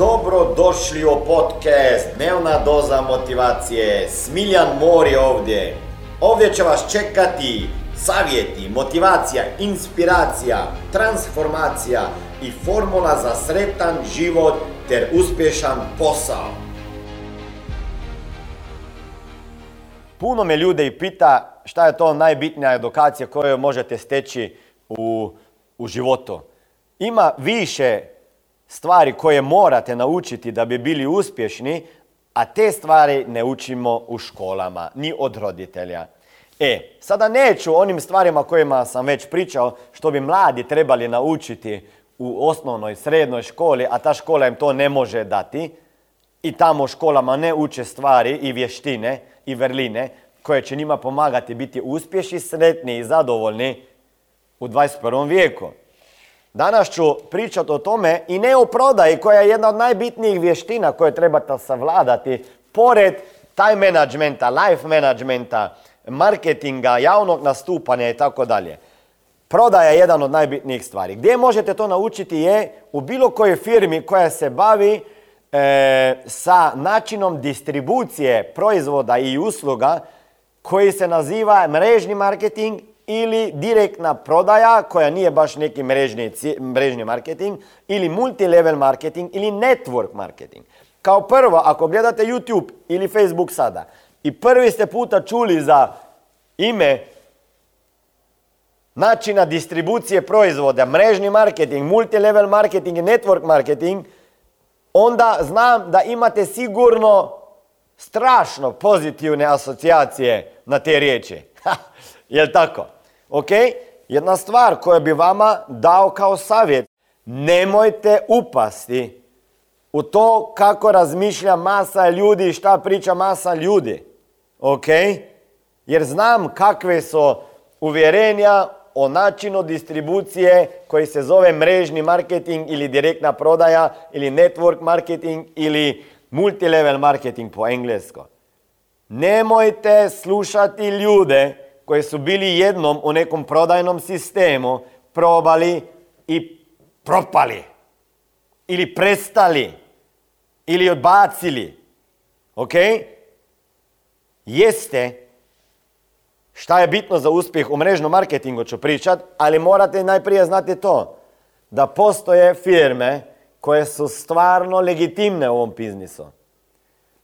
Dobro došli u podcast Dnevna doza motivacije. Smiljan Mor je ovdje. Ovdje će vas čekati savjeti, motivacija, inspiracija, transformacija i formula za sretan život ter uspješan posao. Puno me ljudi i pita šta je to najbitnija edukacija koju možete steći u, u životu. Ima više stvari koje morate naučiti da bi bili uspješni, a te stvari ne učimo u školama, ni od roditelja. E, sada neću onim stvarima kojima sam već pričao, što bi mladi trebali naučiti u osnovnoj, srednjoj školi, a ta škola im to ne može dati. I tamo školama ne uče stvari i vještine i vrline koje će njima pomagati biti uspješni, sretni i zadovoljni u 21. vijeku. Danas ću pričati o tome i ne o prodaji koja je jedna od najbitnijih vještina koje trebate savladati pored time managementa, life managementa, marketinga, javnog nastupanja i tako dalje. Prodaja je jedan od najbitnijih stvari. Gdje možete to naučiti je u bilo kojoj firmi koja se bavi e, sa načinom distribucije proizvoda i usluga koji se naziva mrežni marketing ili direktna prodaja koja nije baš neki mrežni, mrežni marketing ili multilevel marketing ili network marketing. Kao prvo, ako gledate YouTube ili Facebook sada i prvi ste puta čuli za ime načina distribucije proizvoda, mrežni marketing, multilevel marketing i network marketing, onda znam da imate sigurno strašno pozitivne asocijacije na te riječi. Jel tako? Ok? Jedna stvar koju bi vama dao kao savjet. Nemojte upasti u to kako razmišlja masa ljudi i šta priča masa ljudi. Ok? Jer znam kakve su uvjerenja o načinu distribucije koji se zove mrežni marketing ili direktna prodaja ili network marketing ili multilevel marketing po englesko. Nemojte slušati ljude koji su bili jednom u nekom prodajnom sistemu, probali i propali. Ili prestali. Ili odbacili. Ok? Jeste šta je bitno za uspjeh u mrežnom marketingu ću pričat, ali morate najprije znati to. Da postoje firme koje su stvarno legitimne u ovom biznisu.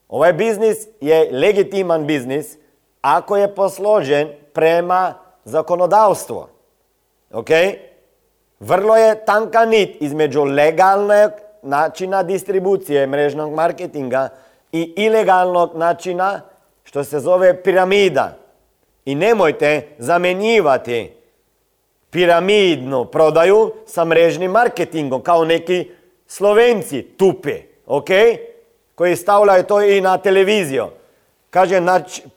Ovaj biznis je legitiman biznis ako je posložen prema zakonodavstvu. Ok? Vrlo je tanka nit između legalnog načina distribucije mrežnog marketinga i ilegalnog načina što se zove piramida. I nemojte zamjenjivati piramidnu prodaju sa mrežnim marketingom kao neki slovenci tupi, ok? Koji stavljaju to i na televiziju. Kaže,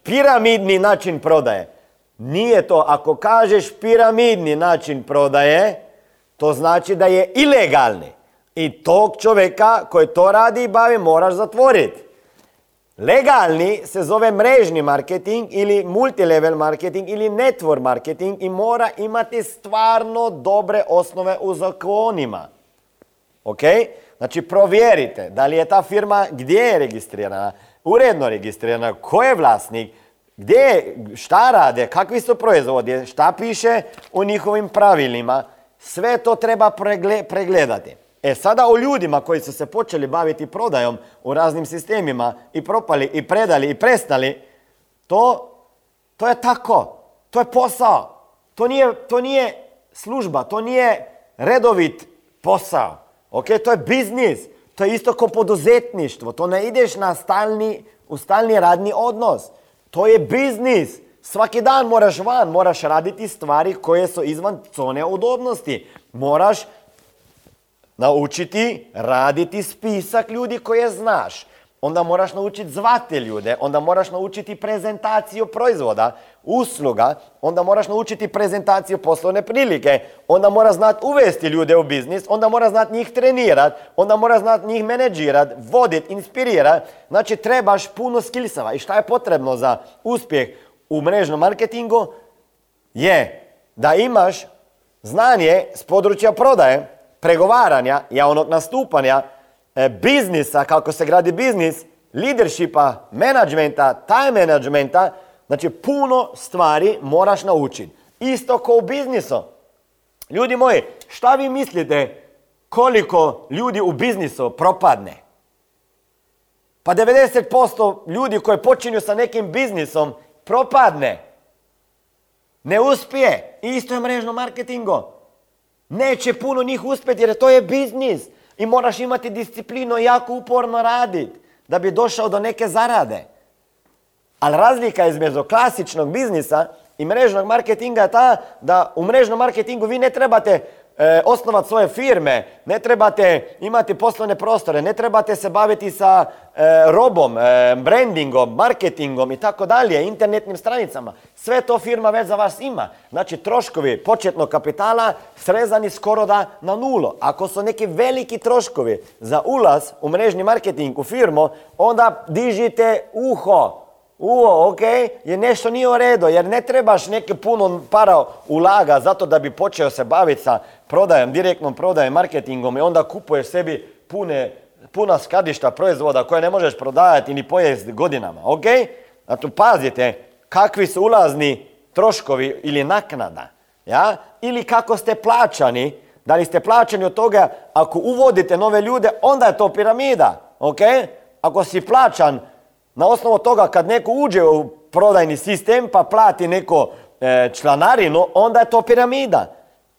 piramidni način prodaje. Nije to, ako kažeš piramidni način prodaje, to znači da je ilegalni. I tog čovjeka koji to radi i bavi moraš zatvoriti. Legalni se zove mrežni marketing ili multilevel marketing ili network marketing i mora imati stvarno dobre osnove u zakonima. Ok? Znači provjerite da li je ta firma gdje je registrirana, uredno registrirana, ko je vlasnik, gdje, šta rade, kakvi su proizvodi, šta piše u njihovim pravilima. Sve to treba pregledati. E sada o ljudima koji su se počeli baviti prodajom u raznim sistemima i propali i predali i prestali, to, to je tako. To je posao. To nije, to nije služba, to nije redovit posao. Ok, to je biznis. To je isto kao poduzetništvo. To ne ideš na stalni, u stalni radni odnos. To je biznis. Svaki dan moraš van, moraš raditi stvari koje su izvan zone udobnosti. Moraš naučiti raditi spisak ljudi koje znaš. Onda moraš naučiti zvati ljude, onda moraš naučiti prezentaciju proizvoda, usluga, onda moraš naučiti prezentaciju poslovne prilike, onda moraš znati uvesti ljude u biznis, onda moraš znati njih trenirat, onda moraš znati njih menedžirat, vodit, inspirirat. Znači trebaš puno skillsova. I šta je potrebno za uspjeh u mrežnom marketingu? Je da imaš znanje s područja prodaje, pregovaranja, javnog nastupanja, biznisa, kako se gradi biznis, leadershipa, menadžmenta, time menadžmenta, znači puno stvari moraš naučiti. Isto kao u biznisu. Ljudi moji, šta vi mislite koliko ljudi u biznisu propadne? Pa 90% ljudi koji počinju sa nekim biznisom propadne. Ne uspije. Isto je mrežno marketingo. Neće puno njih uspjeti jer to je biznis. I moraš imati disciplinu i jako uporno raditi da bi došao do neke zarade. Ali razlika između klasičnog biznisa i mrežnog marketinga je ta da u mrežnom marketingu vi ne trebate e, osnovati svoje firme, ne trebate imati poslovne prostore, ne trebate se baviti sa e, robom, e, brandingom, marketingom i tako dalje, internetnim stranicama. Sve to firma već za vas ima. Znači troškovi početnog kapitala srezani skoro da na nulo. Ako su neki veliki troškovi za ulaz u mrežni marketing u firmu, onda dižite uho uo, ok, je nešto nije u redu, jer ne trebaš neke puno para ulaga zato da bi počeo se baviti sa prodajom, direktnom prodajem, marketingom i onda kupuješ sebi pune, puna skladišta proizvoda koje ne možeš prodajati ni pojesti godinama, ok? Zato pazite kakvi su ulazni troškovi ili naknada, ja? Ili kako ste plaćani, da li ste plaćani od toga ako uvodite nove ljude, onda je to piramida, ok? Ako si plaćan na osnovu toga kad neko uđe u prodajni sistem pa plati neko e, članarinu, onda je to piramida.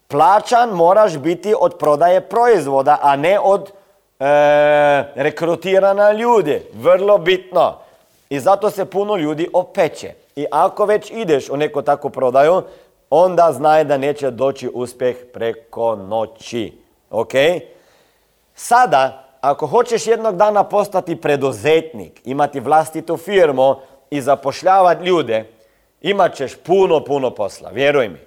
Plaćan moraš biti od prodaje proizvoda, a ne od e, rekrutirana ljudi. Vrlo bitno. I zato se puno ljudi opeće. I ako već ideš u neku takvu prodaju, onda znaj da neće doći uspjeh preko noći. Ok? Sada ako hoćeš jednog dana postati preduzetnik, imati vlastitu firmu i zapošljavati ljude, imat ćeš puno, puno posla, vjeruj mi.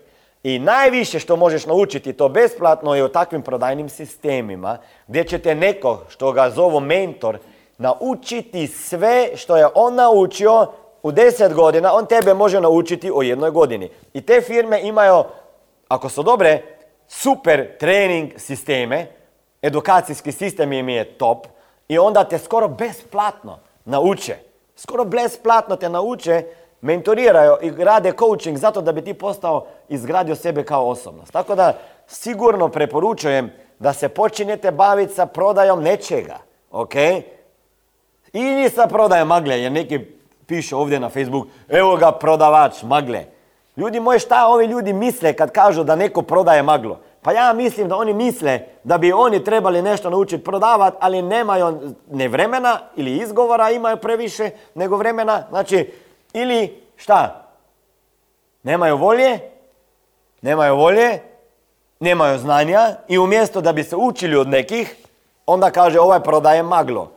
I najviše što možeš naučiti to besplatno je u takvim prodajnim sistemima gdje će te neko, što ga zovu mentor, naučiti sve što je on naučio u deset godina, on tebe može naučiti u jednoj godini. I te firme imaju, ako su dobre, super trening sisteme edukacijski sistem im je top i onda te skoro besplatno nauče. Skoro besplatno te nauče, mentoriraju i rade coaching zato da bi ti postao izgradio sebe kao osobnost. Tako da sigurno preporučujem da se počinjete baviti sa prodajom nečega. Ok? Ili sa prodajom magle, jer neki piše ovdje na Facebook, evo ga prodavač magle. Ljudi moji, šta ovi ljudi misle kad kažu da neko prodaje maglo? Pa ja mislim da oni misle da bi oni trebali nešto naučiti prodavati, ali nemaju ne vremena ili izgovora imaju previše nego vremena. Znači, ili šta? Nemaju volje, nemaju volje, nemaju znanja i umjesto da bi se učili od nekih, onda kaže ovaj prodaje maglo.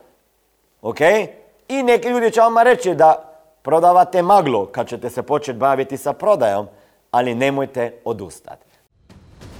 Ok? I neki ljudi će vama reći da prodavate maglo kad ćete se početi baviti sa prodajom, ali nemojte odustati.